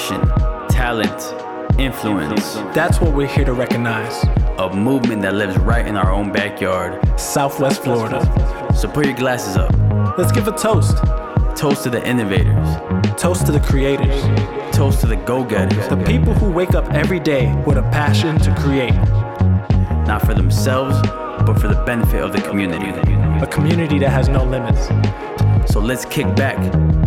passion, talent, influence. That's what we're here to recognize. A movement that lives right in our own backyard. Southwest Florida. So put your glasses up. Let's give a toast. Toast to the innovators. Toast to the creators. Toast to the go getters. The people who wake up every day with a passion to create. Not for themselves, but for the benefit of the community. A community that has no limits. So let's kick back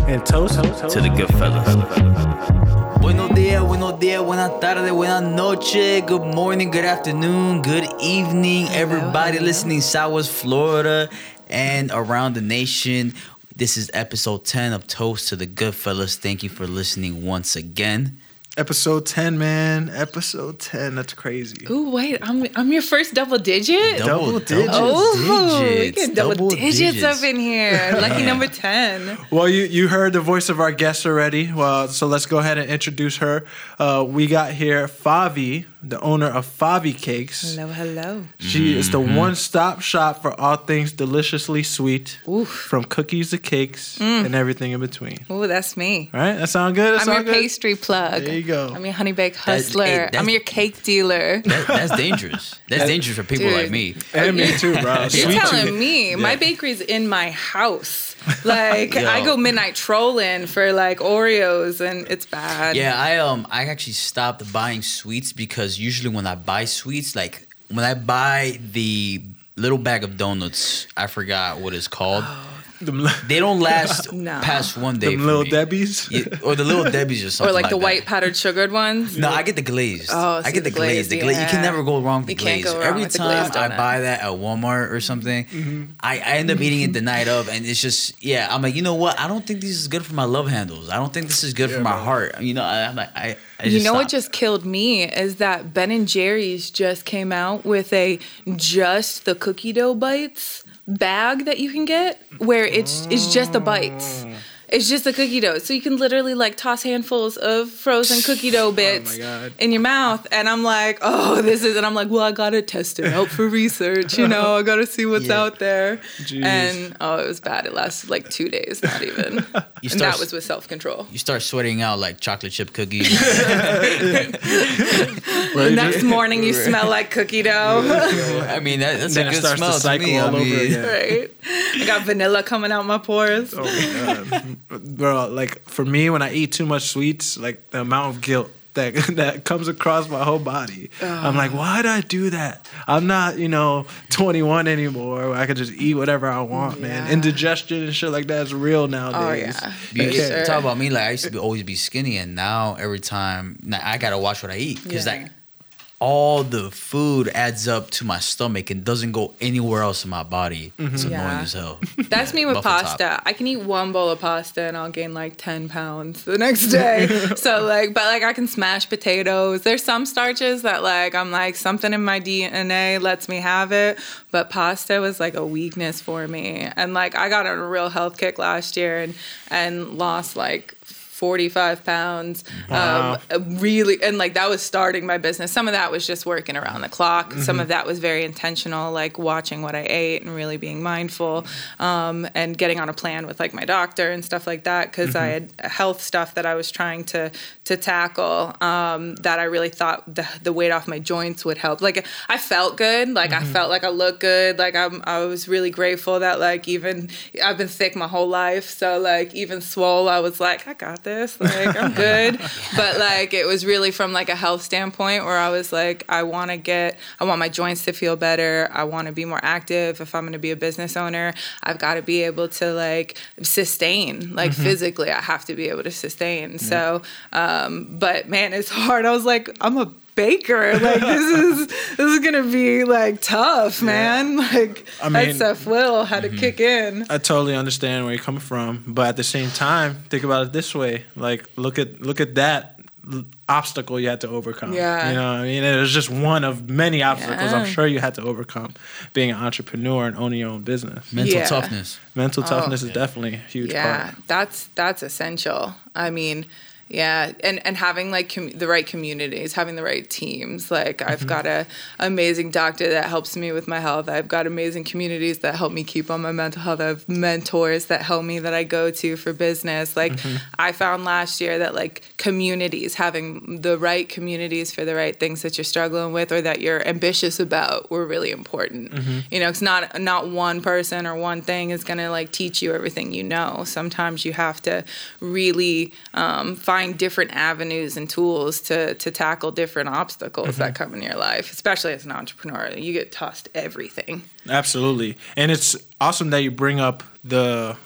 And toast to the good fellas. Buenos dias, buenos dias, buenas tardes, buenas noches, good morning, good afternoon, good evening, everybody listening Southwest Florida and around the nation. This is episode 10 of Toast to the Goodfellas. Thank you for listening once again. Episode 10, man. Episode 10. That's crazy. Ooh, wait, I'm I'm your first double digit. Double digits. oh, we digits, get double, double digits, digits. up in here. Lucky Yeah. number ten. Well, you, you heard the voice of our guest already. Well, so let's go ahead and introduce her. Uh, we got here Favi, the owner of Favi Cakes. Hello, hello. She is the Mm-hmm. one stop shop for all things deliciously sweet, Oof. from cookies to cakes and everything in between. Ooh, that's me. All right, that sound good? That I'm your good? pastry plug. There you go. I'm your honey baked That's- hustler. hey, I'm your cake dealer. That, that's dangerous. That's dangerous for people Dude. like me. And me too, bro. You're Sweet telling tooth. me my bakery's in my house. Like I go midnight trolling for like Oreos, and it's bad. Yeah, I um I actually stopped buying sweets because usually when I buy sweets, like when I buy the little bag of donuts, I forgot what it's called. Oh. Them, li- They don't last No. past one day. them little me. Debbie's. Yeah, or the little Debbie's or something. Or like, the that. white powdered sugared ones. No, I get the glazed. Oh, I get the the glazed. The glazed, glaze. You can never go wrong with You the can't glaze. go wrong Every with the time glazed I buy that at Walmart or something, Mm-hmm. I, I end up eating it the night of, and it's just yeah. I'm like, you know what? I don't think this is good for my love handles. I don't think this is good for my heart. You know, I, I'm like, I. I You just know what just killed me is that Ben and Jerry's just came out with a just the cookie dough bites bag that you can get where it's it's just the bites. It's just the cookie dough. So you can literally like toss handfuls of frozen cookie dough oh bits God. in your mouth. And I'm like, oh, this is, and I'm like, well, I gotta test it out for research. You know, I gotta see what's Yeah. out there. Jeez. And oh, it was bad. It lasted like two days, not even. You and that was with self control. You start sweating out like chocolate chip cookies. The next morning, you smell like cookie dough. I mean, that, that's Then a it good starts to smell to, cycle me. I all over mean, again. right? I got vanilla coming out my pores. Oh my god, bro! Like for me, when I eat too much sweets, like the amount of guilt that that comes across my whole body, I'm like, why did I do that? I'm not, you know, 21 anymore. Where I can just eat whatever I want, man. Indigestion and shit like that is real Oh nowadays. yeah, You for get- sure. talk about me like I used to be always be skinny, and now every time now I gotta watch what I eat because Yeah. like all the food adds up to my stomach and doesn't go anywhere else in my body. Mm-hmm. It's annoying Yeah. as hell. That's me with Muffin top. pasta. I can eat one bowl of pasta and I'll gain like ten pounds the next day. so like, but like I can smash potatoes. There's some starches that like I'm like something in my DNA lets me have it, but pasta was like a weakness for me. And like I got on a real health kick last year and and lost like. 45 pounds Wow. um, really and like that was starting my business. Some of that was just working around the clock. Some of that was very intentional like watching what i ate and really being mindful um, and getting on a plan with like my doctor and stuff like that because i had health stuff that i was trying to to tackle um, that i really thought the, the weight off my joints would help. Like i felt good. Like i felt like i looked good. Like I'm, i was really grateful that like even i've been sick my whole life. So like even swole i was like i got this like i'm good. But like it was really from like a health standpoint where i was like i want to get i want my joints to feel better. I want to be more active if i'm going to be a business owner. I've got to be able to like sustain like physically i have to be able to sustain. So um but man it's hard. I was like i'm a baker like this is this is gonna be like tough man like I that mean- self will had to mm-hmm. kick in I totally understand where you're coming from, but at the same time, think about it this way: like, look at look at that obstacle you had to overcome. Yeah. you know, what I mean, it was just one of many obstacles I'm sure you had to overcome being an entrepreneur and owning your own business. Mental Yeah. toughness. Mental oh. toughness is definitely a huge Oh. yeah part. that's that's essential i mean Yeah, and and having like com- the right communities, having the right teams. Like Mm-hmm. I've got a amazing doctor that helps me with my health. I've got amazing communities that help me keep on my mental health. I have mentors that help me that I go to for business. Like Mm-hmm. I found last year that like communities, having the right communities for the right things that you're struggling with or that you're ambitious about, were really important. Mm-hmm. You know, it's not not one person or one thing is gonna like teach you everything you know. Sometimes you have to really um, find different avenues and tools to to tackle different obstacles that come in your life, especially as an entrepreneur. You get tossed everything. Absolutely. And it's awesome that you bring up the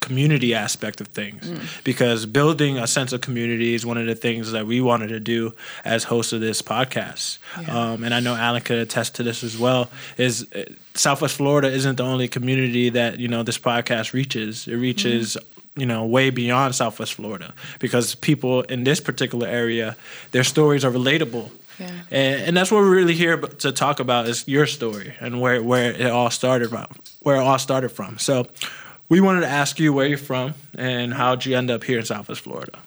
community aspect of things because building a sense of community is one of the things that we wanted to do as hosts of this podcast. Um, and I know Alan could attest to this as well. Is uh, Southwest Florida isn't the only community that you know this podcast reaches. It reaches. You know, way beyond Southwest Florida, because people in this particular area, their stories are relatable. Yeah. and, and that's what we're really here to talk about is your story and where, where it all started from where it all started from. So we wanted to ask you where you're from and how'd you end up here in southwest florida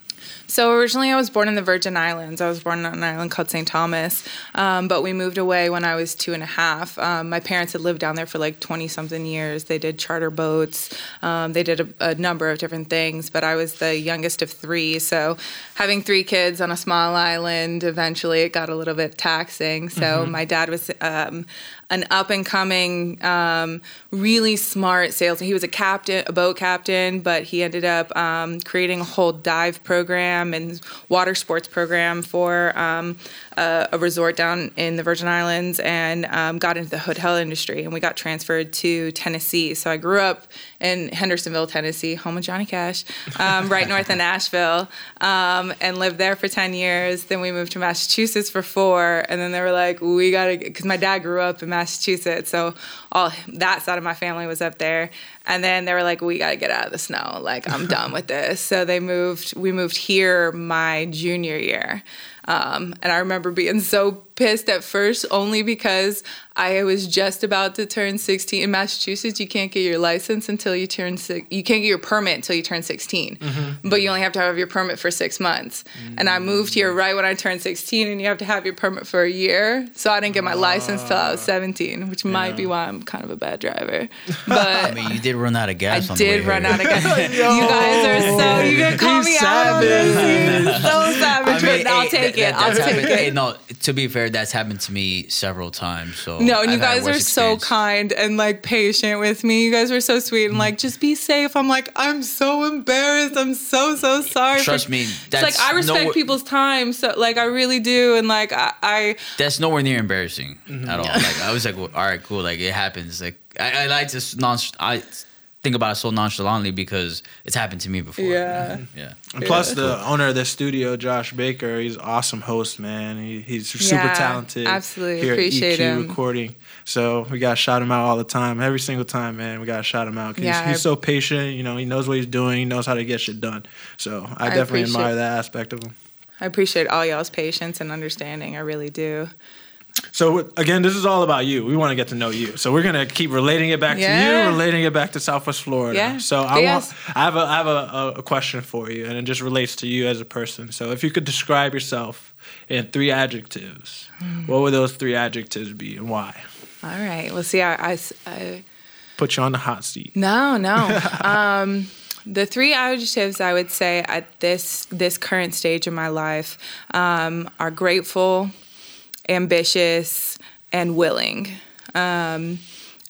So originally, I was born in the Virgin Islands. I was born on an island called St. Thomas, um, but we moved away when I was two and a half. Um, my parents had lived down there for like twenty something years. They did charter boats. Um, they did a, a number of different things, but I was the youngest of three. So having three kids on a small island, eventually it got a little bit taxing. So my dad was. Um, an up and coming, um, really smart salesman. He was a captain, a boat captain, but he ended up um, creating a whole dive program and water sports program for um, a, a resort down in the Virgin Islands and um, got into the hotel industry. And we got transferred to Tennessee. So I grew up in Hendersonville, Tennessee, home of Johnny Cash, um, right north of Nashville, um, and lived there for 10 years. Then we moved to Massachusetts for four. And then they were like, we got to, because my dad grew up in Massachusetts. So all that side of my family was up there. And then they were like, we got to get out of the snow. Like, I'm done with this. So they moved, we moved here my junior year. Um, and I remember being so pissed at first, only because I was just about to turn 16. In Massachusetts, you can't get your license until you turn six. You can't get your permit until you turn 16, mm-hmm. but you only have to have your permit for six months. And I moved here right when I turned 16, and you have to have your permit for a year. So I didn't get my license till I was ah. 17, which might be why I'm kind of a bad driver. But I mean, you did run out of I gas. on the way did run here. out of gas. you guys are so you can call He's me out on this. He's so savage, but I'll hey, take that- it. I'll take happened- it. hey, no, to be fair, that's happened to me several times. So No, and you I've guys are worse so kind and like patient with me. You guys were so sweet and like just be safe. I'm like I'm so embarrassed. I'm so so sorry. Trust for- me, that's like I respect no- people's time, so like I really do, and like I, I That's nowhere near embarrassing Mm-hmm. at all. Like I was like, well, all right, cool. Like it happens. Like I, I like to non. I think about it so nonchalantly because it's happened to me before. Yeah. Yeah. and plus the owner of the studio josh baker he's an awesome host man he, he's super Yeah, talented absolutely. here Appreciate at EQ him. recording so we gotta shout him out all the time every single time man we gotta shout him out. Yeah, he's, he's so patient you know he knows what he's doing he knows how to get shit done so i, I definitely appreciate- admire that aspect of him I appreciate all y'all's patience and understanding. I really do. So again, this is all about you. We want to get to know you. So we're gonna keep relating it back to you, relating it back to Southwest Florida. Yeah. So I Yes. want, I have a, I have a, a question for you, and it just relates to you as a person. So if you could describe yourself in three adjectives, Hmm. what would those three adjectives be, and why? All right. Well, see, I—I Put you on the hot seat. No, no. um, the three adjectives I would say at this this current stage of my life um, are grateful, ambitious, and willing. Um,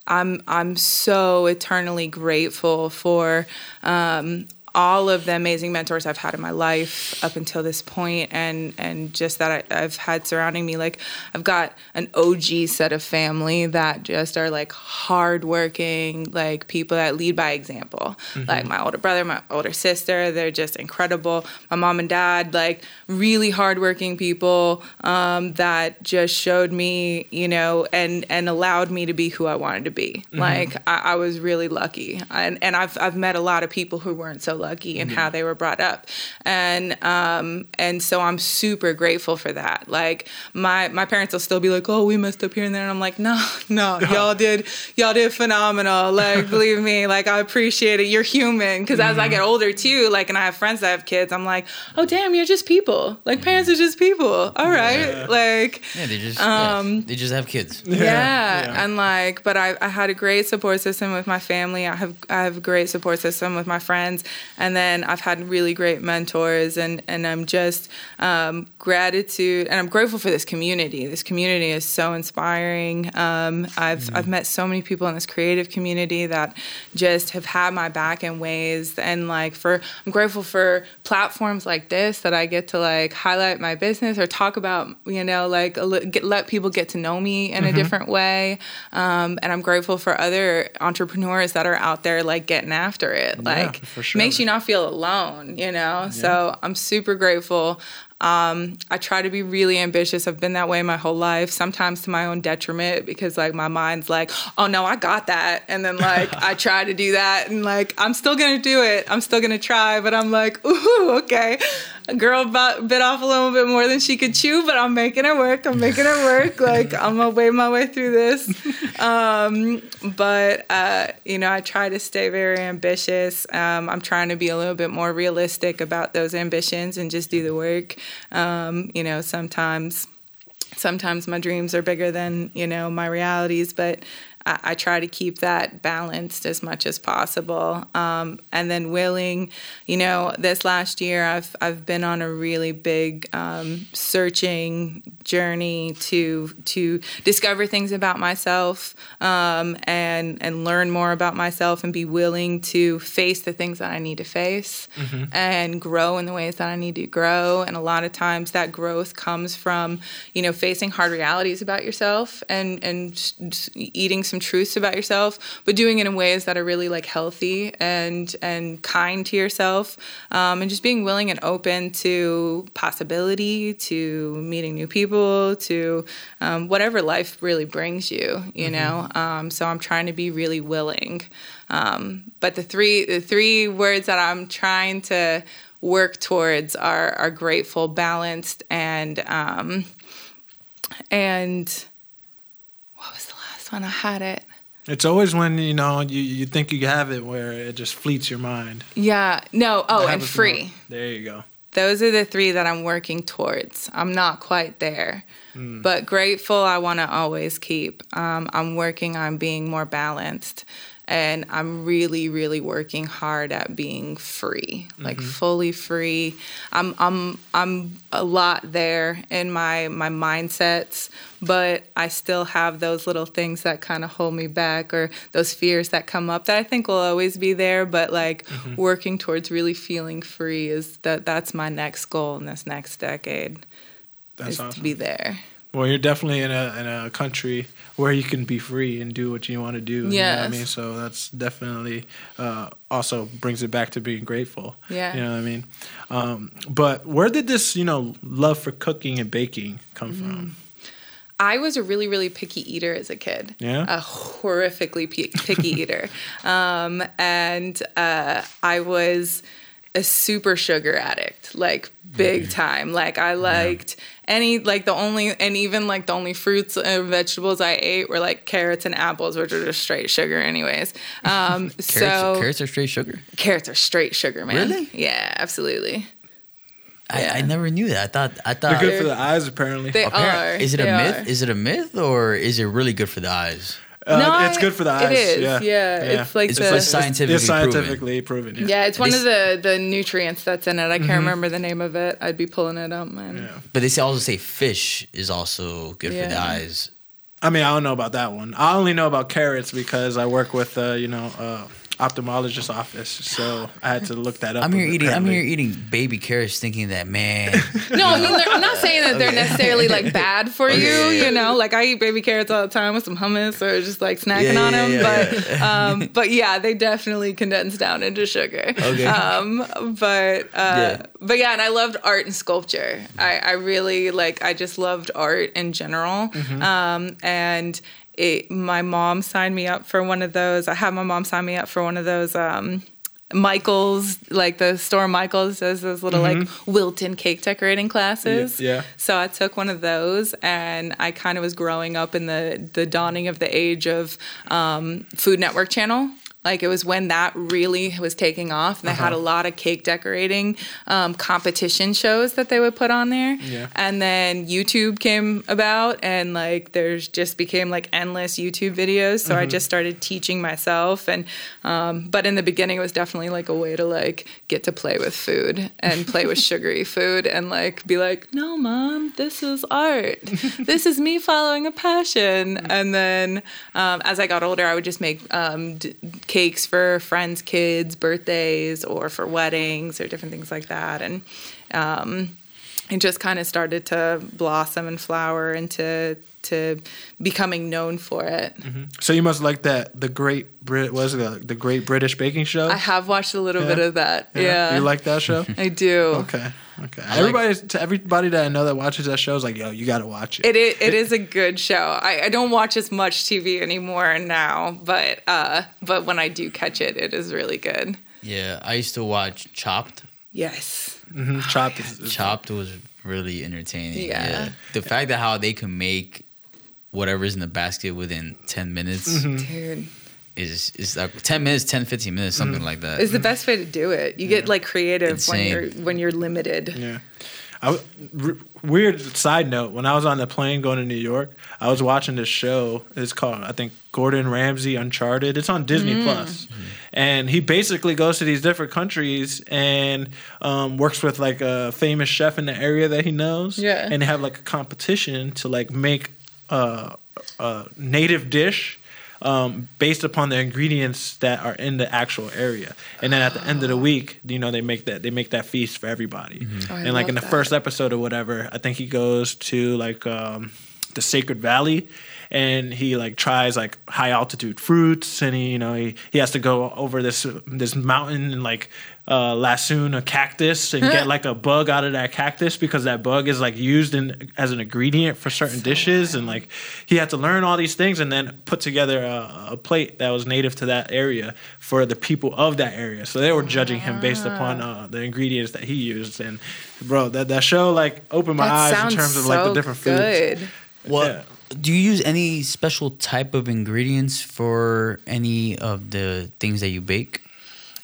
I'm I'm so eternally grateful for um, all of the amazing mentors I've had in my life up until this point, and and just that I, I've had surrounding me. Like I've got an OG set of family that just are like hardworking, like people that lead by example. Like my older brother, my older sister, they're just incredible. My mom and dad, like really hardworking people um, that just showed me, you know, and and allowed me to be who I wanted to be. Like I, I was really lucky, and and I've I've met a lot of people who weren't so lucky lucky in how they were brought up, and um, and so I'm super grateful for that. Like my my parents will still be like, oh, we messed up here and there, and I'm like, no, no, y'all did y'all did phenomenal. Like believe me, like I appreciate it. You're human because as I get older too, like and I have friends that have kids, I'm like, oh damn, you're just people. Like parents are just people. All right, like Yeah, they just Um, yeah, they just have kids. yeah. yeah. and like but I, I had a great support system with my family i have i have a great support system with my friends and then i've had really great mentors and and i'm just um, gratitude and i'm grateful for this community. This community is so inspiring. Um, i've i've met so many people in this creative community that just have had my back in ways. And like for i'm grateful for platforms like this that i get to like highlight my business or talk about you know like li- get, let people get to know me in a different way. Um, and i'm grateful for other entrepreneurs that are out there like getting after it. Like for sure. makes you not feel alone you know? So i'm super grateful um, I try to be really ambitious. I've been that way my whole life, sometimes to my own detriment because like my mind's like, oh no, I got that. And then like I try to do that and like I'm still gonna do it. I'm still gonna try, but I'm like, ooh, okay. A girl bit, off a little bit more than she could chew, but I'm making it work. I'm making it work. Like I'm gonna wade my way through this. Um, but uh, you know, I try to stay very ambitious. Um, I'm trying to be a little bit more realistic about those ambitions and just do the work. Um, you know, sometimes sometimes my dreams are bigger than you know my realities but I, I try to keep that balanced as much as possible. Um, and then willing you know this last year i've i've been on a really big um, searching journey to to discover things about myself um, and and learn more about myself and be willing to face the things that i need to face and grow in the ways that i need to grow. And a lot of times that growth comes from you know facing hard realities about yourself and and eating some truths about yourself but doing it in ways that are really like healthy and and kind to yourself um, and just being willing and open to possibility to meeting new people to um, whatever life really brings you you know? Um, so i'm trying to be really willing. Um, but the three the three words that i'm trying to work towards are are grateful balanced and um, and the last i had it It's always when you know you, you think you have it where it just fleets your mind. yeah no oh and free more- There you go. those are the three that I'm working towards. I'm not quite there, but grateful I want to always keep. Um, I'm working on being more balanced, and I'm really, really working hard at being free, like mm-hmm. fully free. I'm, I'm, I'm a lot there in my my mindsets, but I still have those little things that kind of hold me back, or those fears that come up that I think will always be there. But like mm-hmm. working towards really feeling free is that that's my next goal in this next decade That's is awesome. to be there. Well, you're definitely in a in a country where you can be free and do what you want to do. You know I mean? So that's definitely uh, also brings it back to being grateful. Yeah. You know what I mean? Um, but where did this, you know, love for cooking and baking come Mm-hmm. from? I was a really, really picky eater as a kid. Yeah? A horrifically pi- picky eater. Um, and uh, I was a super sugar addict, like big time. Like I liked any, like the only, and even like the only fruits and vegetables I ate were like carrots and apples, which are just straight sugar, anyways. Um, Carrots, so carrots are straight sugar. carrots are straight sugar, man. Really? Yeah, absolutely. I, Yeah. I never knew that. I thought I thought They're good for the eyes, apparently. They Appar- are. Is it a myth? are. Is it a myth or is it really good for the eyes? Uh, No, it's good for the eyes. It is. Yeah. yeah. It's like It's the- like scientifically it's proven. scientifically proven. yeah. Yeah, it's one They of the the nutrients that's in it. I can't remember the name of it. I'd be pulling it up, man. Yeah. But they also say fish is also good for the eyes. I mean, I don't know about that one. I only know about carrots because I work with, uh, you know, uh, ophthalmologist office, so I had to look that up. I'm here eating. I'm apparently. here eating baby carrots, thinking that man. No, I mean, I'm not saying that they're necessarily like bad for you. You know, like I eat baby carrots all the time with some hummus or just like snacking Yeah, on them. yeah, but um, but yeah, they definitely condense down into sugar. Okay. Um, but uh, Yeah. but yeah, and I loved art and sculpture. I, I really like. I just loved art in general. Um, and it, my mom signed me up for one of those. I had my mom sign me up for one of those. Um, Michaels, like the store Michaels does those little like Wilton cake decorating classes. Mm-hmm. Yeah, yeah. So I took one of those, and I kind of was growing up in the the dawning of the age of um, Food Network channel. Like it was when that really was taking off, and they Uh-huh. had a lot of cake decorating um, competition shows that they would put on there. Yeah. And then YouTube came about, and like there's just became like endless YouTube videos. So Mm-hmm. I just started teaching myself, and um, but in the beginning it was definitely like a way to like get to play with food and play with sugary food, and like be like, no, mom, this is art. this is me following a passion. And then um, as I got older, I would just make um, d- cakes for friends' kids' birthdays or for weddings or different things like that, and. Um, it just kind of started to blossom and flower into to becoming known for it. So you must like that the Great Brit was it the Great British Baking Show? I have watched a little Yeah. bit of that. Yeah, You like that show? I do. okay. Okay. Everybody to everybody that I know that watches that show is like, yo, you gotta watch it. It is, it is a good show. I, I don't watch as much TV anymore now, but uh, but when I do catch it, it is really good. Yeah, I used to watch Chopped. Yes. Mhm. Chopped is, is- Chopped was really entertaining. Yeah. The fact that how they can make whatever's in the basket within 10 minutes Mm-hmm. Dude. is is like 10 minutes, 10 15 minutes, something like that. It's the best way to do it. You get like creative when you're when you're limited. Yeah. I w r- weird side note. When I was on the plane going to New York, I was watching this show. It's called, I think, Gordon Ramsay Uncharted. It's on Disney Plus, and he basically goes to these different countries and um, works with like a famous chef in the area that he knows. Yeah. and they have like a competition to like make uh, a native dish. Um, based upon the ingredients that are in the actual area, and then at the end of the week, you know, they make that they make that feast for everybody. Oh, and like in the love first episode or whatever, I think he goes to like um, the Sacred Valley, and he like tries like high altitude fruits, and he you know he, he has to go over this this mountain and like uh, lassoon a cactus and get like a bug out of that cactus because that bug is like used in as an ingredient for certain dishes, and like he had to learn all these things and then put together a, a plate that was native to that area for the people of that area. So they were judging him based upon uh, the ingredients that he used, and bro, that that show like opened my That eyes in terms of like the so different foods. Good. What Yeah. do you use any special type of ingredients for any of the things that you bake?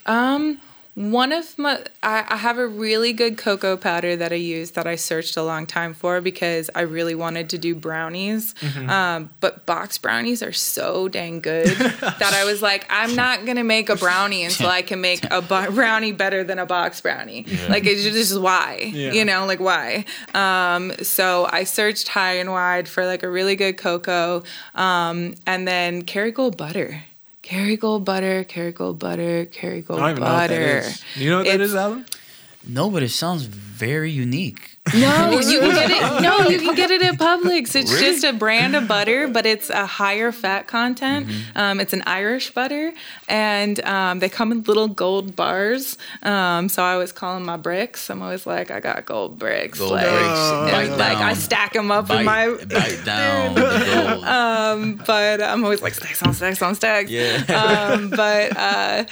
Um, one of my, I, I have a really good cocoa powder that I use that I searched a long time for because I really wanted to do brownies. Mm-hmm. Um, but box brownies are so dang good that I was like, I'm not gonna make a brownie until I can make a bu- brownie better than a box brownie. Like, it's just why, Yeah. you know, like why. Um, so I searched high and wide for like a really good cocoa, um, and then Kerrygold butter. Kerrygold butter, Kerrygold butter, Kerrygold I don't even know what that butter. you know what that It's- is, Alan? No, but it sounds very unique. No, you can get it. No, you can get it at Publix. It's just a brand of butter, but it's a higher fat content. Um, it's an Irish butter, and um, they come in little gold bars. Um, so I always call them my bricks. I'm always like, I got gold bricks. Gold like, bricks, and, bite like I down. stack them up Bite, in my. bite down. Um, but I'm always like stacks on stacks on stacks. yeah. um, but uh,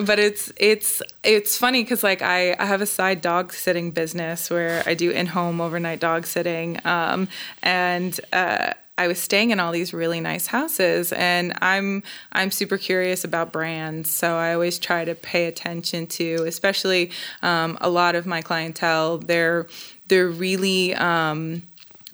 but it's it's it's funny because like I, I have a side dog sitting business where I do in home overnight dog sitting, um, and uh, I was staying in all these really nice houses, and I'm I'm super curious about brands, so I always try to pay attention to, especially um, a lot of my clientele. They're they're really um,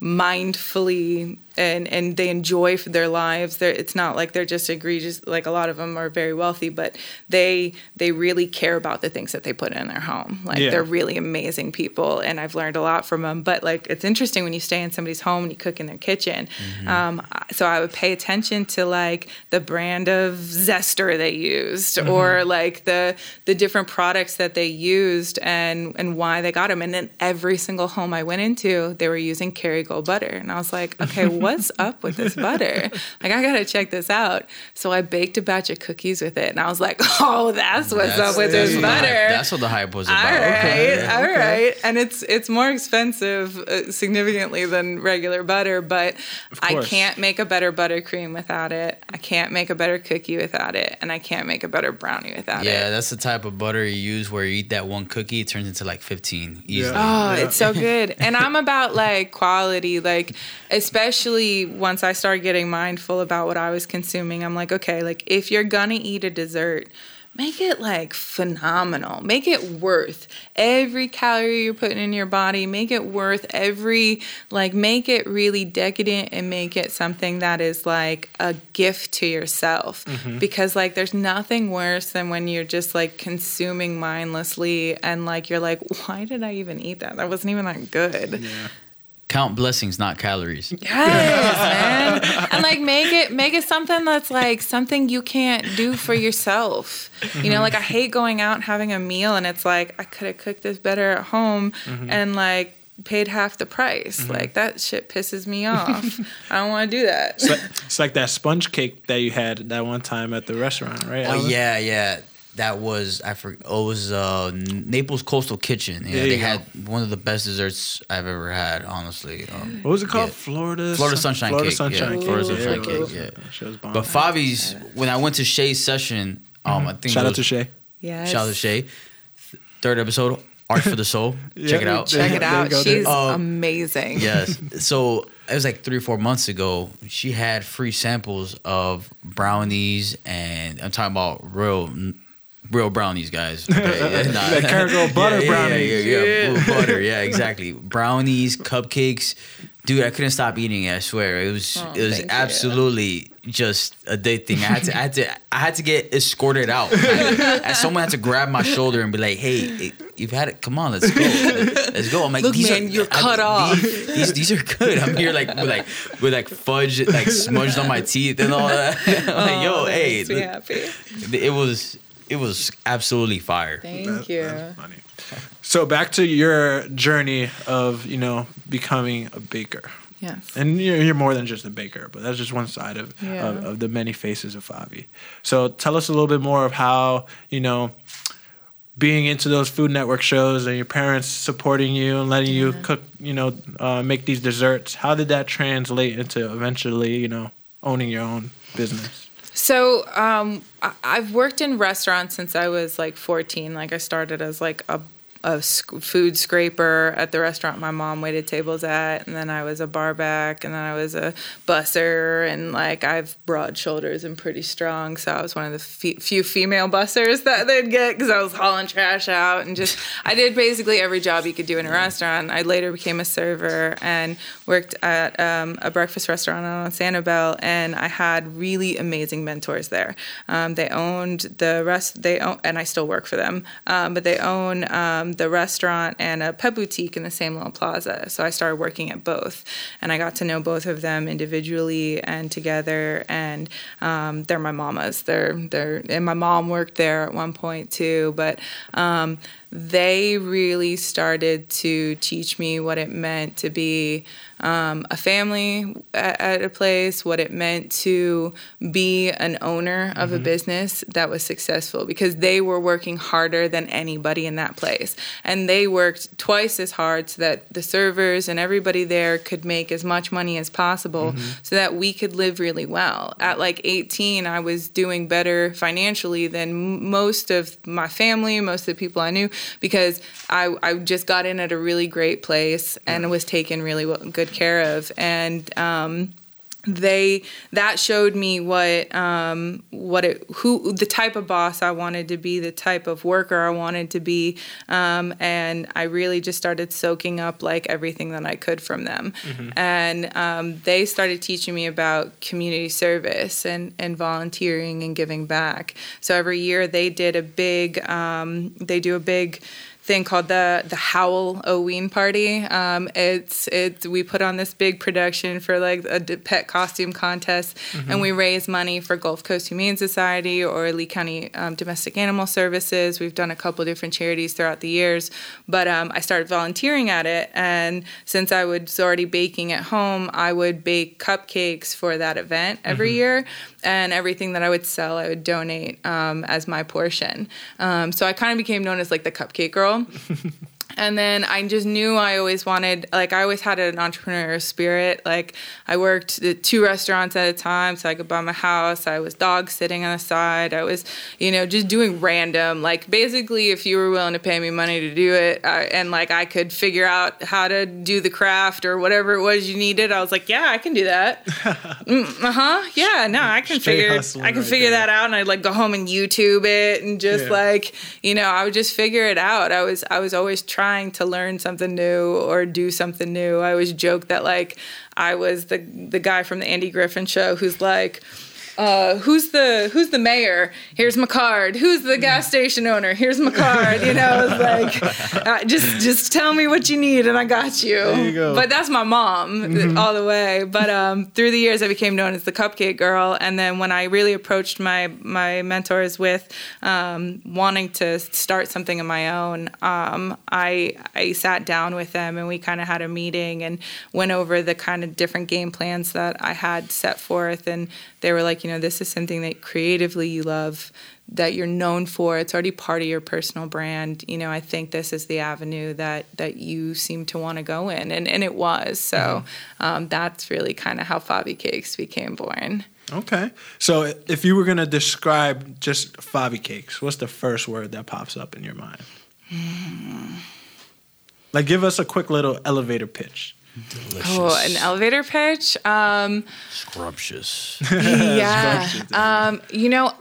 mindfully and and they enjoy their lives. They're, it's not like they're just egregious like a lot of them are very wealthy but they they really care about the things that they put in their home. Like Yeah. they're really amazing people and i've learned a lot from them but like it's interesting when you stay in somebody's home and you cook in their kitchen. Um, so i would pay attention to like the brand of zester they used or like the the different products that they used and and why they got them and then every single home i went into they were using kerrygold butter. And i was like okay what's up with this butter? Like, I gotta check this out. So I baked a batch of cookies with it, and I was like, oh, that's what's That's- up with this what the hype- butter. that's what the hype was about. right, Okay. all right, and it's it's more expensive uh, significantly than regular butter, but I can't make a better buttercream without it. I can't make a better cookie without it, and I can't make a better brownie without Yeah, it. Yeah, that's the type of butter you use where you eat that one cookie, it turns into like 15 easily. Oh, Yeah. it's so good. And I'm about like quality, like especially once I started getting mindful about what I was consuming. I'm like, okay, like if you're gonna eat a dessert, make it like phenomenal. Make it worth every calorie you're putting in your body. Make it worth every like make it really decadent and make it something that is like a gift to yourself. Mm-hmm. Because like there's nothing worse than when you're just like consuming mindlessly and like you're like, why did I even eat that? That wasn't even that good. Count blessings, not calories. Yes, man. And like make it make it something that's like something you can't do for yourself. You know, like I hate going out and having a meal and it's like I could have cooked this better at home mm-hmm. and like paid half the price. Mm-hmm. Like that shit pisses me off. I don't want to do that. It's like, it's like that sponge cake that you had that one time at the restaurant, right? Oh Alan? yeah, yeah. That was I forgot. Oh, it was uh, Naples Coastal Kitchen. Yeah, There you they go. had one of the best desserts I've ever had. Honestly, um, What was it called? Yeah. Florida. Florida Sunshine Florida Cake, Sunshine yeah. Cake. Florida Sunshine. Cake, yeah. She was but Favi's when I went to Shay's session, um, I think Mm-hmm. Shout it out to Shay. Yes. Shout out to Shay. Third episode, Art for the Soul. Check it out. Check it out. She's. Um, amazing. Yes. So it was like three or four months ago. She had free samples of brownies, and I'm talking about real, real brownies, guys. Okay, yeah, nah. That Kerrygold butter yeah, yeah, brownies. Yeah, yeah, yeah. butter. Yeah, exactly. Brownies, cupcakes. Dude, I couldn't stop eating it. I swear, it was Oh, it was thank you. absolutely just addicting. I had to, I had to, I had to get escorted out. I, someone had to grab my shoulder and be like, "Hey, you've had it. Come on, let's go, let's go." I'm like, Look, "These man, are, you're I- cut off." These, these, these are good. I'm here like with like with like fudge like smudged on my teeth and all that. I'm like, yo, Oh, that hey, makes me happy. it was it was absolutely fire. Thank That- you. that's funny. So back to your journey of you know becoming a baker, Yes. and you're, you're more than just a baker, but that's just one side of, Yeah. of of the many faces of Favi. So tell us a little bit more of how you know being into those Food Network shows and your parents supporting you and letting you cook, you know, uh, make these desserts. How did that translate into eventually, you know, owning your own business? So um, I- I've worked in restaurants since I was like 14. Like I started as like a, a sc- food scraper at the restaurant my mom waited tables at, and then I was a bar back, and then I was a busser, and like I've broad shoulders and pretty strong, so I was one of the fe- few female bussers that they'd get because I was hauling trash out and just I did basically every job you could do in a restaurant. I later became a server and worked at um, a breakfast restaurant on Sanibel, and I had really amazing mentors there. Um, they owned the rest. They own, and I still work for them, um, but they own um, the restaurant and a pet boutique in the same little plaza. So I started working at both, and I got to know both of them individually and together. And um, they're my mamas. They're they're and my mom worked there at one point too, but. Um, they really started to teach me what it meant to be um, a family at, at a place, what it meant to be an owner of a business that was successful because they were working harder than anybody in that place. And they worked twice as hard so that the servers and everybody there could make as much money as possible so that we could live really well. At like 18, I was doing better financially than m- most of my family, most of the people I knew because I, I just got in at a really great place and was taken really well, good care of. And um, they that showed me what um, what it who the type of boss I wanted to be, the type of worker I wanted to be, um, and I really just started soaking up like everything that I could from them. And um, they started teaching me about community service and and volunteering and giving back. So every year they did a big um, they do a big thing called the the Howl Oween Party. Um, it's it's we put on this big production for like a pet costume contest, and we raise money for Gulf Coast Humane Society or Lee County um, Domestic Animal Services. We've done a couple different charities throughout the years, but um, I started volunteering at it, and since I was already baking at home, I would bake cupcakes for that event every year, and everything that I would sell, I would donate um, as my portion. Um, so I kind of became known as like the cupcake girl. sånn. And then I just knew I always wanted, like, I always had an entrepreneurial spirit. Like, I worked at two restaurants at a time so I could buy my house. I was dog sitting on the side. I was, you know, just doing random. Like, basically, if you were willing to pay me money to do it I, and, like, I could figure out how to do the craft or whatever it was you needed, I was like, yeah, I can do that. uh huh. Yeah, no, I can Straight figure, I can right figure there. that out. And I'd, like, go home and YouTube it and just, Yeah. like, you know, I would just figure it out. I was I was always trying to learn something new or do something new. I always joke that like I was the the guy from the Andy Griffith show who's like uh, who's the who's the mayor? Here's my card. Who's the gas station owner? Here's my card. You know, it's like uh, just just tell me what you need and I got you. There you go. But that's my mom all the way. But um, through the years, I became known as the cupcake girl. And then when I really approached my my mentors with um, wanting to start something of my own, um, I I sat down with them and we kind of had a meeting and went over the kind of different game plans that I had set forth. And they were like, you know, this is something that creatively you love that you're known for it's already part of your personal brand you know i think this is the avenue that that you seem to want to go in and and it was so um, that's really kind of how favi cakes became born Okay. So if you were gonna describe just Favi cakes, what's the first word that pops up in your mind? Like, give us a quick little elevator pitch. Oh an elevator pitch um Scrumptious. yeah. Um, you know,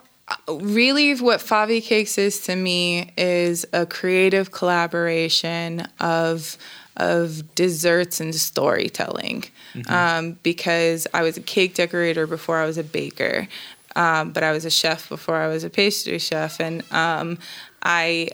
really, what Favi Cakes is to me is a creative collaboration of of desserts and storytelling. Um, because I was a cake decorator before I was a baker, um, but I was a chef before I was a pastry chef, and um, I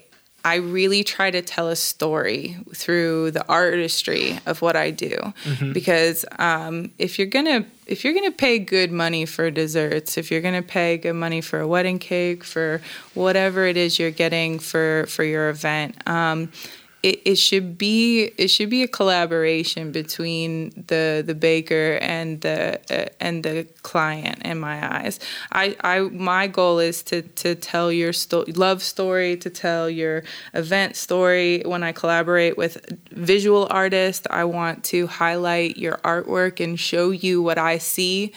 I really try to tell a story through the artistry of what I do, because um, if you're gonna if you're gonna pay good money for desserts, if you're gonna pay good money for a wedding cake, for whatever it is you're getting for for your event. Um, it, it should be it should be a collaboration between the the baker and the uh, and the client in my eyes. I i my goal is to to tell your sto- love story to tell your event story. When i collaborate with visual artists i want to highlight your artwork and show you what i see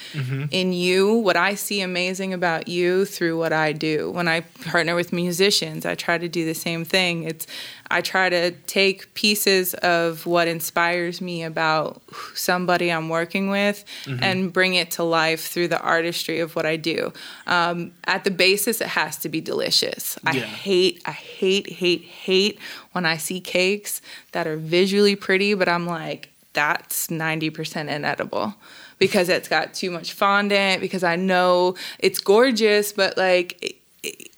in you what i see amazing about you through what i do. When i partner with musicians i try to do the same thing. It's I try to take pieces of what inspires me about somebody I'm working with and bring it to life through the artistry of what I do. Um, at the basis, it has to be delicious. I Yeah. hate, I hate, hate, hate when I see cakes that are visually pretty, but I'm like, that's 90% inedible because it's got too much fondant, because I know it's gorgeous, but like,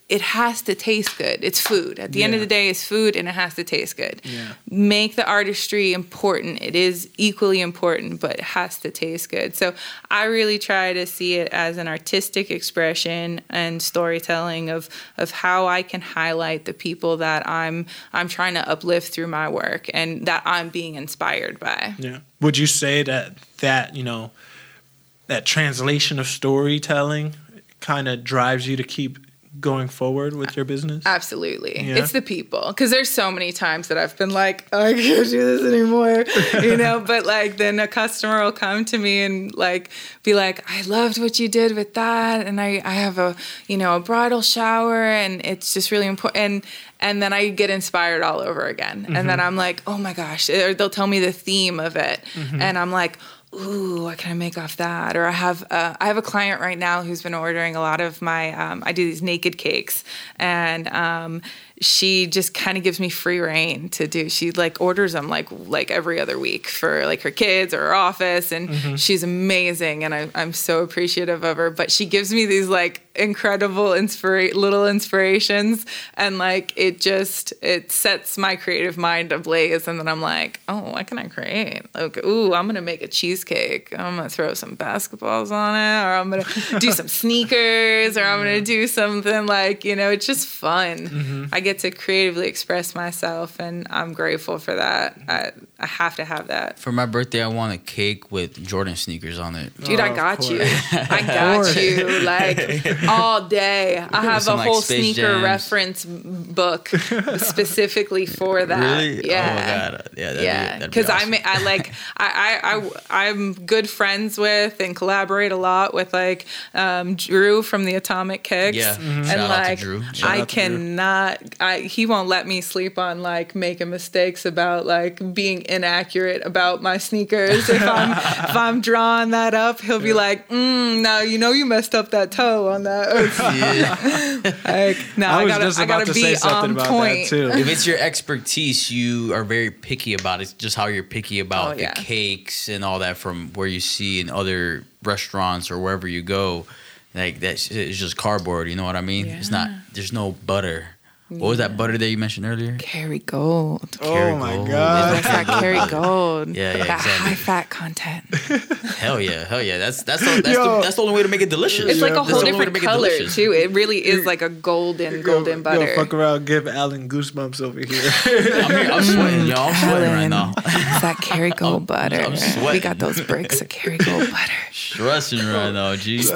it, has to taste good. It's food. At the end of the day, it's food and it has to taste good. Yeah. Make the artistry important. It is equally important, but it has to taste good. So I really try to see it as an artistic expression and storytelling of of how I can highlight the people that I'm I'm trying to uplift through my work and that I'm being inspired by. Yeah. Would you say that that you know that translation of storytelling kind of drives you to keep going forward with your business? Absolutely. Yeah. It's the people. Because there's so many times that I've been like, oh, I can't do this anymore, you know? But like, then a customer will come to me and like be like, I loved what you did with that. And I, I have a, you know, a bridal shower and it's just really important. And, and then I get inspired all over again. And then mm-hmm. I'm like, oh my gosh. Or they'll tell me the theme of it. Mm-hmm. And I'm like, ooh, what can I make off that? Or I have uh, I have a client right now who's been ordering a lot of my um, I do these naked cakes, and um, she just kind of gives me free reign to do. She like orders them like like every other week for like her kids or her office, and Mm-hmm. she's amazing, and I, I'm so appreciative of her. But she gives me these like incredible inspira- little inspirations, and like it just it sets my creative mind ablaze, and then I'm like, oh, what can I create? Like, ooh, I'm gonna make a cheesecake. I'm gonna throw some basketballs on it, or I'm gonna do some sneakers, or I'm gonna do something like you know, it's just fun. I get to creatively express myself, and I'm grateful for that. I, I have to have that. For my birthday, I want a cake with Jordan sneakers on it. Dude, Oh, I got you. I got you. Like all day. I have Some, a whole Space sneaker Jams. reference book specifically for that. Really? Yeah. Oh my god. Yeah. That'd yeah, Be, that'd be because I awesome. ma- I like I, I I I'm good friends with and collaborate a lot with like um, Drew from the Atomic Kicks. Yeah. Mhm. and Shout out to like Drew. Shout out I to Drew. cannot. I he won't let me sleep on like making mistakes about like being inaccurate about my sneakers. If I'm if I'm drawing that up, he'll be like, mm, "No, you know you messed up that toe on that." Yeah. like, no, I I, gotta I gotta to be say something on about point. that too. if it's your expertise, you are very picky about it. It's just how you're picky about Oh, the yeah. cakes and all that from where you see in other restaurants or wherever you go. Like that shit is just cardboard. You know what I mean? It's not. There's no butter. What was that butter that you mentioned earlier? Kerrygold. Carry Oh my gold. God. That's that Kerrygold. Yeah, yeah, that exactly. high fat content. Hell yeah, hell yeah. That's that's the, that's, the, that's the only way to make it delicious. It's like a That's whole the only way to different make it color delicious. too. It really is like a golden, golden Yo, butter. Yo, fuck around, give Alan goosebumps over here. I'm, here, I'm sweating, yo. I'm sweating right mm, now. It's that Kerrygold butter. I'm we got those bricks of carry gold butter. Stressing right now, geez.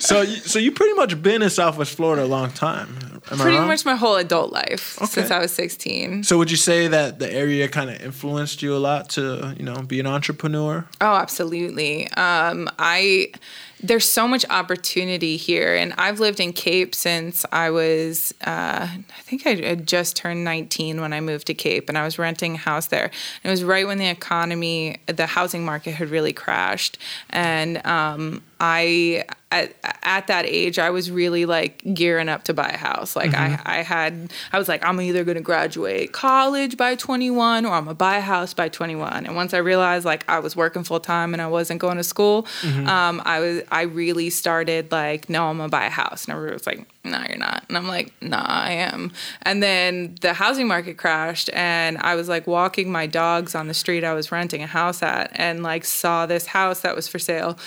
so, you, so you pretty much been in Southwest Florida a long time. Am Pretty much my whole adult life since I was 16. So, would you say that the area kind of influenced you a lot to, you know, be an entrepreneur? Oh, absolutely. Um, I there's so much opportunity here, and I've lived in Cape since I was uh, I think I had just turned 19 when I moved to Cape, and I was renting a house there. It was right when the economy, the housing market had really crashed, and um, I at, at that age I was really like gearing up to buy a house. Like I, I had I was like I'm either going to graduate college by 21 or I'm going to buy a house by 21. And once I realized like I was working full time and I wasn't going to school, um, I was I really started like no I'm going to buy a house. And everybody was like no you're not. And I'm like nah I am. And then the housing market crashed and I was like walking my dogs on the street I was renting a house at and like saw this house that was for sale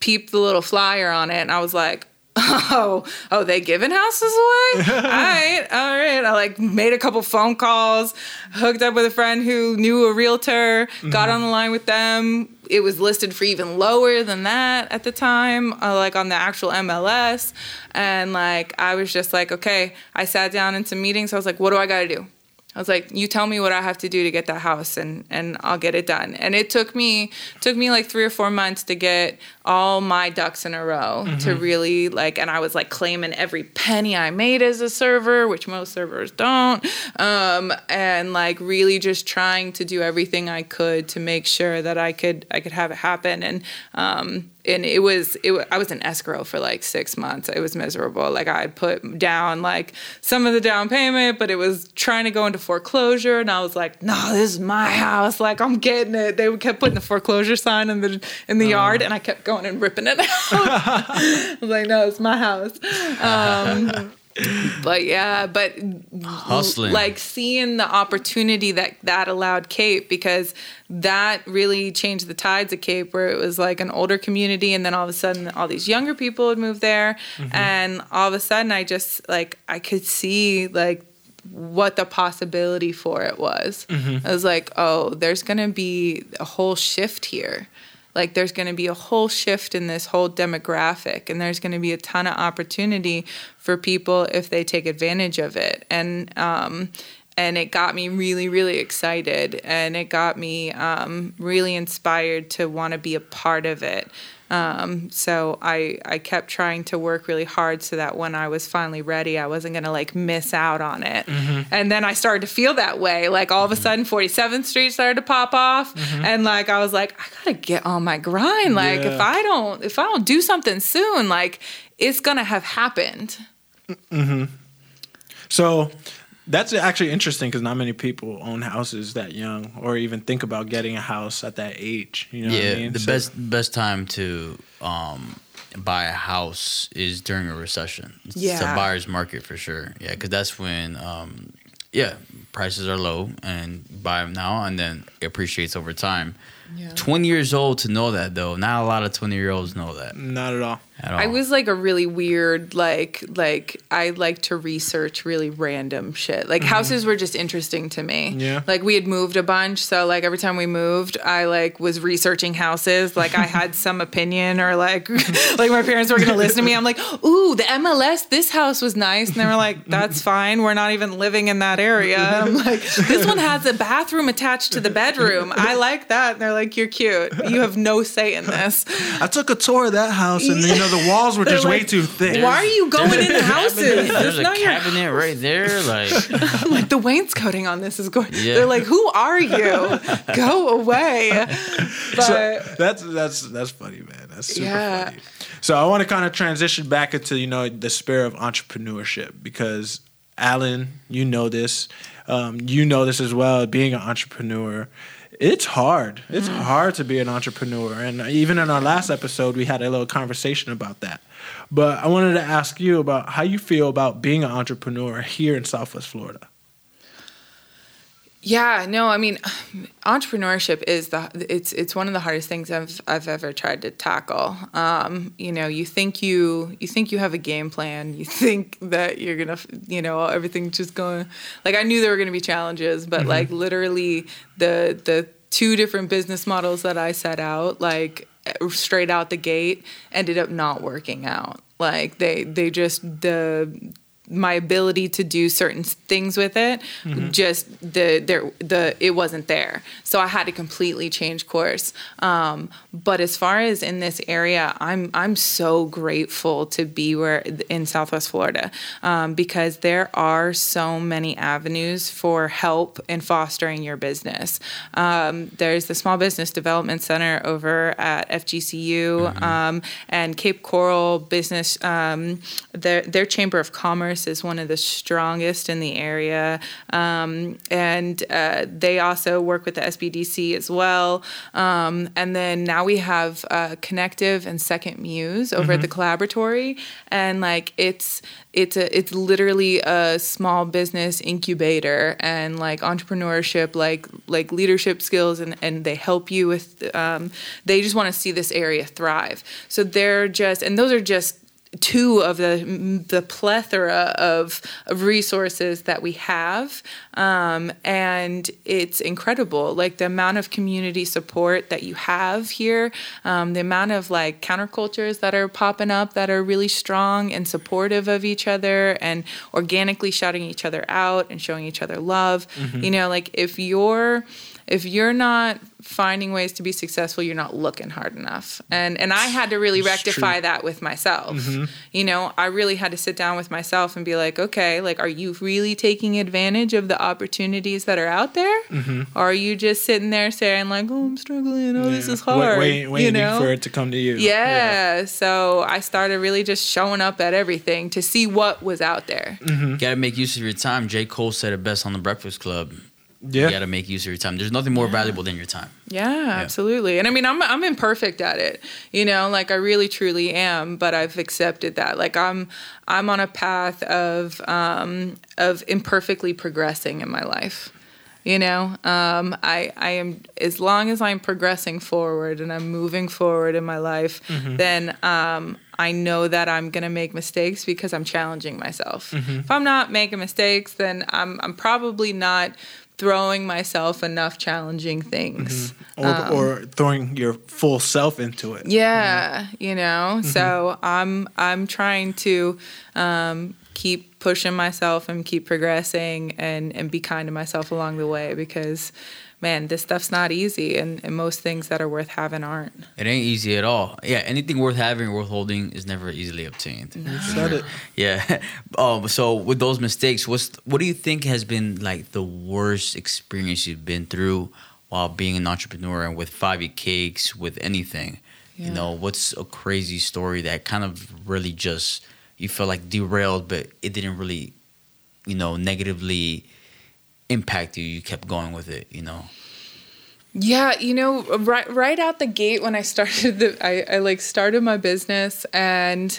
peeped the little flyer on it and I was like, oh, oh, they giving houses away? all right, all right. I like made a couple phone calls, hooked up with a friend who knew a realtor, got on the line with them. It was listed for even lower than that at the time, uh, like on the actual MLS. And like, I was just like, okay, I sat down in some meetings. I was like, what do I got to do? I was like, you tell me what I have to do to get that house and and I'll get it done. And it took me took me like 3 or 4 months to get all my ducks in a row to really like and I was like claiming every penny I made as a server, which most servers don't. Um and like really just trying to do everything I could to make sure that I could I could have it happen and um and it was it I was in escrow for like 6 months. It was miserable. Like I had put down like some of the down payment, but it was trying to go into foreclosure and I was like, "No, this is my house. Like I'm getting it." They kept putting the foreclosure sign in the in the yard and I kept going and ripping it out. I was like, "No, it's my house." Um but yeah, but Hustling. like seeing the opportunity that that allowed Cape because that really changed the tides of Cape where it was like an older community and then all of a sudden all these younger people would move there mm-hmm. and all of a sudden I just like I could see like what the possibility for it was. Mm-hmm. I was like, oh, there's gonna be a whole shift here. Like there's going to be a whole shift in this whole demographic, and there's going to be a ton of opportunity for people if they take advantage of it. And um, and it got me really, really excited, and it got me um, really inspired to want to be a part of it. Um, so I I kept trying to work really hard so that when I was finally ready, I wasn't gonna like miss out on it. Mm-hmm. And then I started to feel that way. Like all of a mm-hmm. sudden, 47th Street started to pop off, mm-hmm. and like I was like, I gotta get on my grind. Like if I don't if I don't do something soon, like it's gonna have happened. So that's actually interesting because not many people own houses that young or even think about getting a house at that age. You know yeah, what I mean? the So- best best time to um, buy a house is during a recession. It's a Yeah. buyer's market for sure. Yeah, because that's when um, yeah prices are low and buy them now and then it appreciates over time. Yeah. Twenty years old to know that though. Not a lot of twenty year olds know that Not at all. I was like a really weird like like I like to research really random shit. Like mm-hmm. houses were just interesting to me. Yeah. Like we had moved a bunch, so like every time we moved, I like was researching houses. Like I had some opinion or like like my parents were gonna listen to me. I'm like, ooh, the MLS, this house was nice. And they were like, that's fine. We're not even living in that area. I'm like, this one has a bathroom attached to the bedroom. I like that. And they're like, you're cute. You have no say in this. I took a tour of that house, and you know the walls were They're just way too thick. Why are you going into houses? There's It's a not your cabinet right there. Like like the wainscoting on this is going. Yeah. They're like, who are you? Go away. But So that's that's that's funny, man. That's super Yeah. funny. So I want to kind of transition back into you know the spirit of entrepreneurship because Alan, you know this, um, you know this as well. Being an entrepreneur, it's hard. It's mm. hard to be an entrepreneur, and even in our last episode, we had a little conversation about that. But I wanted to ask you about how you feel about being an entrepreneur here in Southwest Florida. Yeah, no, I mean, entrepreneurship is the it's it's one of the hardest things I've I've ever tried to tackle. Um, you know, you think you you think you have a game plan. You think that you're gonna you know everything's just going like I knew there were gonna be challenges, but like literally the the two different business models that I set out like straight out the gate ended up not working out. Like they they just the my ability to do certain things with it just the there the it wasn't there. So i had to completely change course. Um, but as far as in this area i'm i'm so grateful to be where in southwest florida um, because there are so many avenues for help in fostering your business. Um, there's the small business development center over at fgcu um, and cape coral business um, their, their chamber of commerce is one of the strongest in the area um, and uh, they also work with the sbdc as well. Um, and then now we have uh, connective and second muse over at the collaboratory. And like it's it's a it's literally a small business incubator and like entrepreneurship like like leadership skills and and they help you with um, they just want to see this area thrive. So they're just and those are just two of the the plethora of, of resources that we have um, and it's incredible. Like the amount of community support that you have here um, the amount of like countercultures that are popping up that are really strong and supportive of each other and organically shouting each other out and showing each other love. You know like if you're if you're not finding ways to be successful you're not looking hard enough and and i had to really It's rectify true. that with myself mm-hmm. you know i really had to sit down with myself and be like okay like are you really taking advantage of the opportunities that are out there or are you just sitting there saying like oh i'm struggling oh this is hard Wait, wait, waiting you know for it to come to you. yeah. so i started really just showing up at everything to see what was out there mm-hmm. Got to make use of your time. J. Cole said it best on the Breakfast Club. Yeah. You got to make use of your time. There's nothing more valuable than your time. Yeah, absolutely. And I mean, I'm I'm imperfect at it. You know, like I really truly am, but I've accepted that. Like I'm I'm on a path of um of imperfectly progressing in my life. You know, um, I I am as long as I'm progressing forward and I'm moving forward in my life, then um, I know that I'm gonna make mistakes because I'm challenging myself. If I'm not making mistakes, then I'm I'm probably not throwing myself enough challenging things. Mm-hmm. Or, um, or throwing your full self into it. Yeah, you know. Mm-hmm. So I'm I'm trying to um, keep pushing myself and keep progressing and and be kind to myself along the way because man this stuff's not easy and, and most things that are worth having aren't It ain't easy at all. Yeah, anything worth having, worth holding, is never easily obtained. Said it. Yeah. Um. So with those mistakes, what's what do you think has been like the worst experience you've been through while being an entrepreneur and with Five E Cakes, with anything? Yeah. You know, what's a crazy story that kind of really just you felt like derailed, but it didn't really, you know, negatively impact you. You kept going with it. You know. Yeah, you know, right right out the gate when I started the I, I like started my business and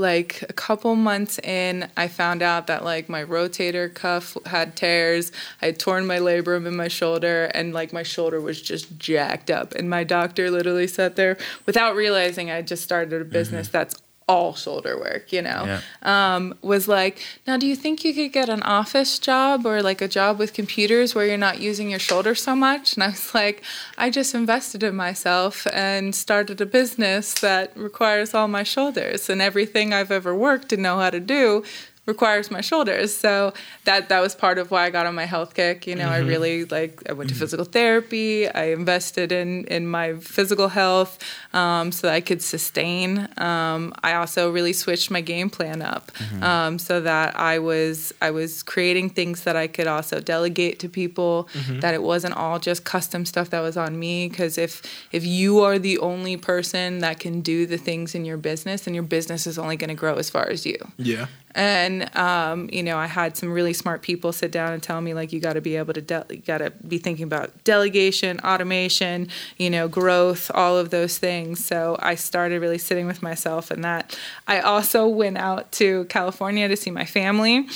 like a couple months in I found out that like my rotator cuff had tears. I had torn my labrum in my shoulder and like my shoulder was just jacked up. And my doctor literally sat there without realizing I just started a mm-hmm. business that's all shoulder work, you know. Yeah. Um, was like, now do you think you could get an office job or like a job with computers where you're not using your shoulder so much? And I was like, I just invested in myself and started a business that requires all my shoulders and everything I've ever worked and know how to do requires my shoulders. So that that was part of why I got on my health kick. You know, I really like I went to physical therapy. I invested in in my physical health um, so that I could sustain. Um, I also really switched my game plan up um, so that I was I was creating things that I could also delegate to people. That it wasn't all just custom stuff that was on me. Because if if you are the only person that can do the things in your business, then your business is only going to grow as far as you. Yeah. And um, you know, I had some really smart people sit down and tell me like you got to be able to de- you got to be thinking about delegation, automation, you know, growth, all of those things. So I started really sitting with myself and that. I also went out to California to see my family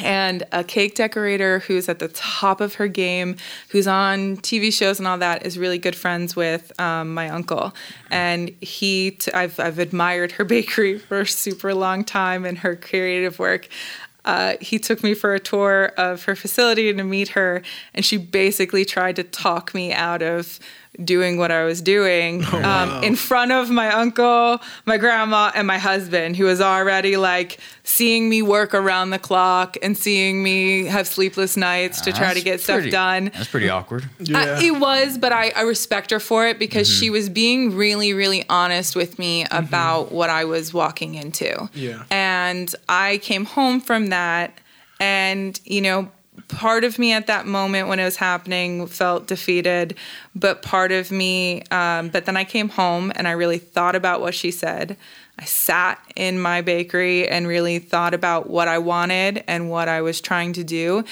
and a cake decorator who's at the top of her game, who's on TV shows and all that, is really good friends with um, my uncle. And he, t- I've, I've admired her bakery for a super long time and her creative work. Uh, he took me for a tour of her facility to meet her, and she basically tried to talk me out of doing what I was doing um, in front of my uncle, my grandma, and my husband, who was already like seeing me work around the clock and seeing me have sleepless nights to try to That's get stuff done. That's pretty awkward. Uh, it was, but I, I respect her for it because Mm-hmm. she was being really, really honest with me about what I was walking into. Yeah. And I came home from that, and, you know, part of me at that moment when it was happening felt defeated, but part of me, um, but then I came home and I really thought about what she said. I sat in my bakery and really thought about what I wanted and what I was trying to do.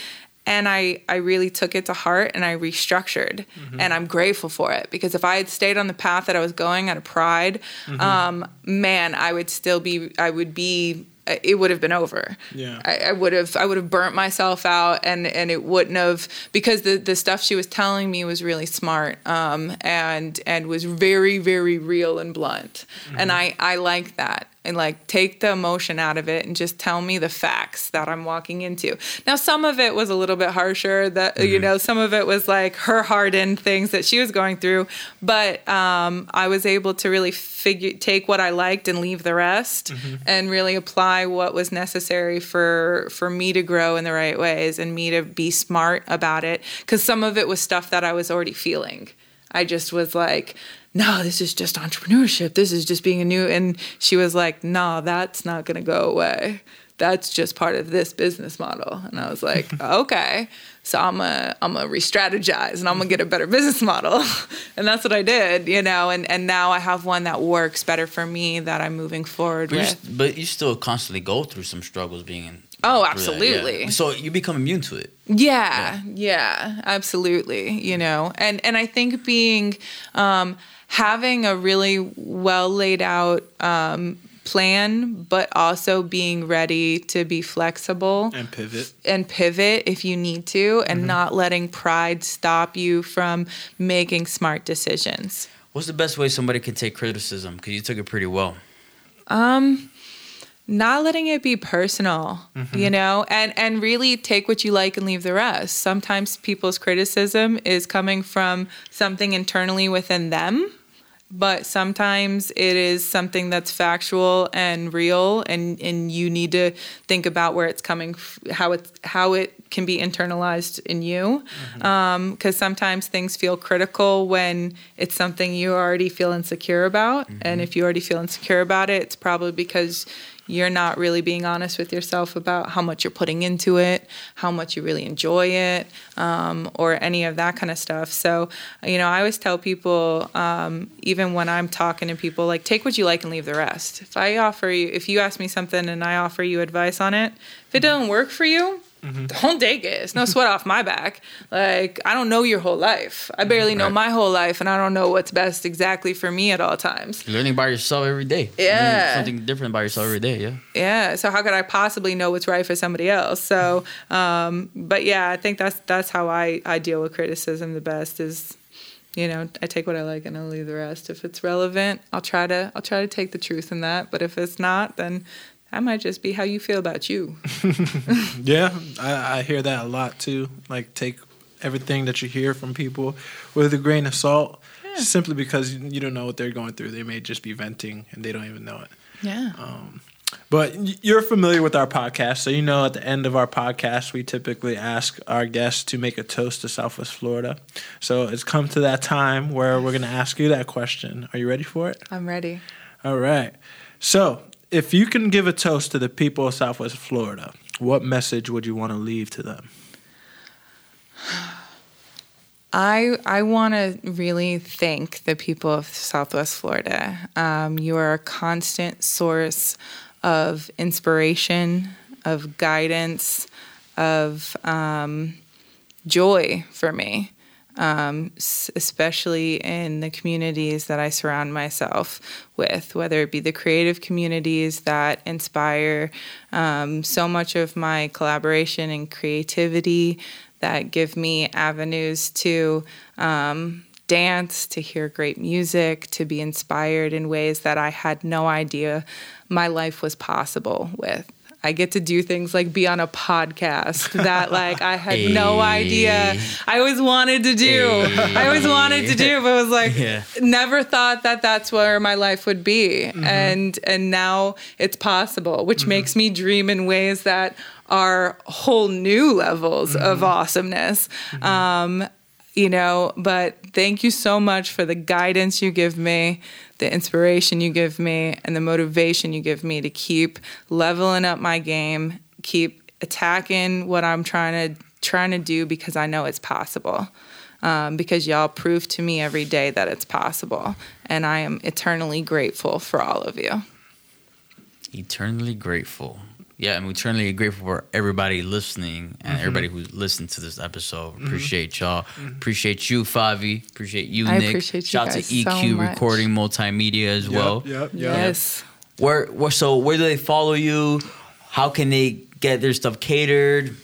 And I, I really took it to heart and I restructured. And I'm grateful for it because if I had stayed on the path that I was going out of pride, um, man, I would still be I would be it would have been over. Yeah. I, I would have I would have burnt myself out and and it wouldn't have because the the stuff she was telling me was really smart um, and and was very very real and blunt and I I like that and like take the emotion out of it and just tell me the facts that I'm walking into. Now some of it was a little bit harsher that you know some of it was like her hardened things that she was going through, but um, I was able to really figure take what I liked and leave the rest and really apply what was necessary for for me to grow in the right ways and me to be smart about it cuz some of it was stuff that I was already feeling. I just was like, no, this is just entrepreneurship. This is just being a new. And she was like, no, that's not going to go away. That's just part of this business model. And I was like, okay. So I'm a I'm a re-strategize and I'm gonna get a better business model, and that's what I did, you know. And and now I have one that works better for me that I'm moving forward But, with. but you still constantly go through some struggles being in. Oh, that, yeah. absolutely. So you become immune to it. Yeah, yeah, absolutely. You know, and and I think being um, having a really well laid out um, plan, but also being ready to be flexible And pivot. and pivot if you need to, and not letting pride stop you from making smart decisions. What's the best way somebody can take criticism? Because you took it pretty well. Not letting it be personal mm-hmm. you know and and really take what you like and leave the rest. Sometimes people's criticism is coming from something internally within them but sometimes it is something that's factual and real and and you need to think about where it's coming how it's how it can be internalized in you. Mm-hmm. Um, because sometimes things feel critical when it's something you already feel insecure about and mm-hmm. if you already feel insecure about it it's probably because you're not really being honest with yourself about how much you're putting into it, how much you really enjoy it, um, or any of that kind of stuff. So, you know, I always tell people, um, even when I'm talking to people, like, take what you like and leave the rest. If I offer you, if you ask me something and I offer you advice on it, if it doesn't work for you, don't take it. It's no sweat off my back. Like, I don't know your whole life. I barely know my whole life, and I don't know what's best exactly for me at all times. Learning by yourself every day. Yeah. Learning something different by yourself every day. Yeah. yeah so how could i possibly know what's right for somebody else so um but yeah i think that's that's how i i deal with criticism the best is you know i take what i like and i'll leave the rest if it's relevant i'll try to i'll try to take the truth in that but if it's not then that might just be how you feel about you Yeah, I, I hear that a lot too. Like take everything that you hear from people with a grain of salt, simply because you you don't know what they're going through. They may just be venting and they don't even know it. yeah um, But you're familiar with our podcast, so you know at the end of our podcast, we typically ask our guests to make a toast to Southwest Florida. So it's come to that time where we're going to ask you that question. Are you ready for it? i'm ready All right. So if you can give a toast to the people of Southwest Florida, what message would you want to leave to them? I I want to really thank the people of Southwest Florida. Um, you are a constant source of inspiration, of guidance, of um, joy for me, um, especially in the communities that I surround myself with, whether it be the creative communities that inspire um, so much of my collaboration and creativity, that give me avenues to um, dance, to hear great music, to be inspired in ways that I had no idea my life was possible with. I get to do things like be on a podcast that like I had no eh. idea I always wanted to do. I always wanted to do, but was like Yeah. never thought that that's where my life would be. Mm-hmm. And and now it's possible, which mm-hmm. makes me dream in ways that are whole new levels mm-hmm. of awesomeness. Um, you know, but thank you so much for the guidance you give me, the inspiration you give me, and the motivation you give me to keep leveling up my game, keep attacking what I'm trying to trying to do because I know it's possible. Um, because y'all prove to me every day that it's possible, and I am eternally grateful for all of you. Eternally grateful. Yeah, I'm eternally grateful for everybody listening and Mm-hmm. everybody who listened to this episode. Appreciate y'all. Appreciate you, Favi. Appreciate you, I Nick. appreciate you Shout out guys to so EQ much. Recording Multimedia as well. Yep. Yes. Where, where so where do they follow you? How can they get their stuff catered?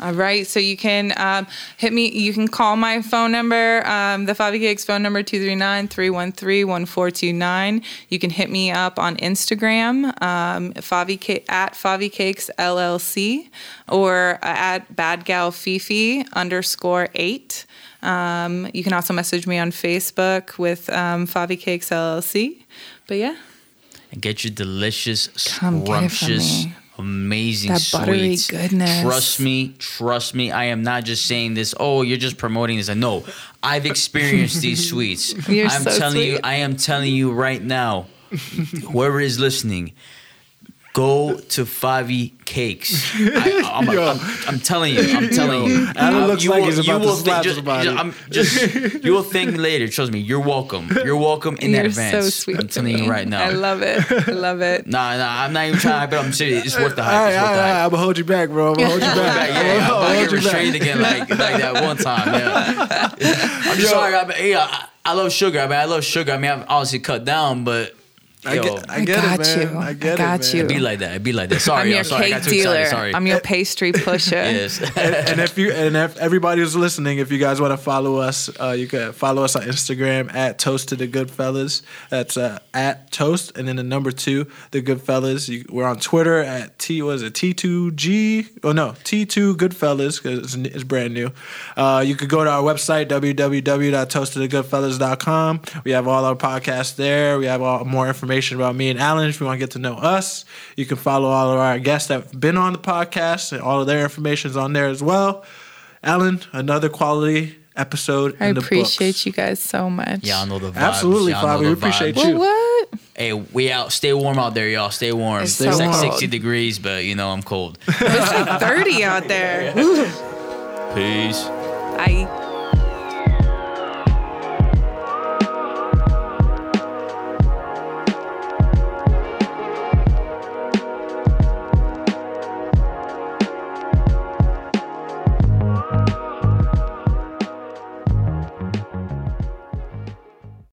All right. So you can um, hit me. You can call my phone number, um, the Favi Cakes phone number, 239 313 1429. You can hit me up on Instagram, um, Favi at Favi Cakes LLC, or at Bad Gal Fifi underscore eight. Um, you can also message me on Facebook with um, Favi Cakes LLC. But yeah, and get your delicious, Come scrumptious. Amazing That buttery sweets. goodness. Trust me, trust me. I am not just saying this. Oh, you're just promoting this. No, I've experienced these sweets. You're I'm so telling you. I am telling you right now. whoever is listening. Go to Favi Cakes. I, I'm, I'm, I'm telling you. I'm telling you. Adam looks you like will- he's you about to slap just, somebody. Just, I'm just, you will thank me later. Trust me. You're welcome. You're welcome in you're advance. so sweet. I'm telling me. you right now. I love it. I love it. Nah, nah, I'm not even trying to hype it. up. I'm serious. It's worth the hype. All right, it's worth all right. I'm gonna hold you back, bro. I'm gonna hold you back. Yeah, yeah, I'm I'm gonna get restrained again like like that one time. Yeah. I'm sorry. I mean, yeah, I, I love sugar. I mean, I love sugar. I mean, I've obviously cut down, but I Yo. get, I I get got it, man. you. I I get got it, you. man. Be like that. It'd be like that. Sorry, I'm y'all. your sorry, I cake got too dealer. excited. Sorry. I'm your pastry pusher. yes. and, and if you and if everybody who's listening, if you guys want to follow us, uh, you can follow us on Instagram at Toast to the Goodfellas. That's uh, at Toast, and then the number two, the Goodfellas. You, we're on Twitter at T was it T two G? Oh no, T two Goodfellas because it's, it's brand new. Uh, you could go to our website www.toasttothegoodfellas.com. We have all our podcasts there. We have all more information about me and Alan if you want to get to know us. You can follow all of our guests that have been on the podcast, and all of their information is on there as well. Alan, another quality episode I in the appreciate books. you guys so much. Y'all know the vibes. Absolutely, Y'all know We appreciate vibes. you. Well, what? Hey, we out. Stay warm out there, y'all. Stay warm. It's It's, so like cold. 60 degrees, but you know I'm cold. It's like 30 out there. Peace. I.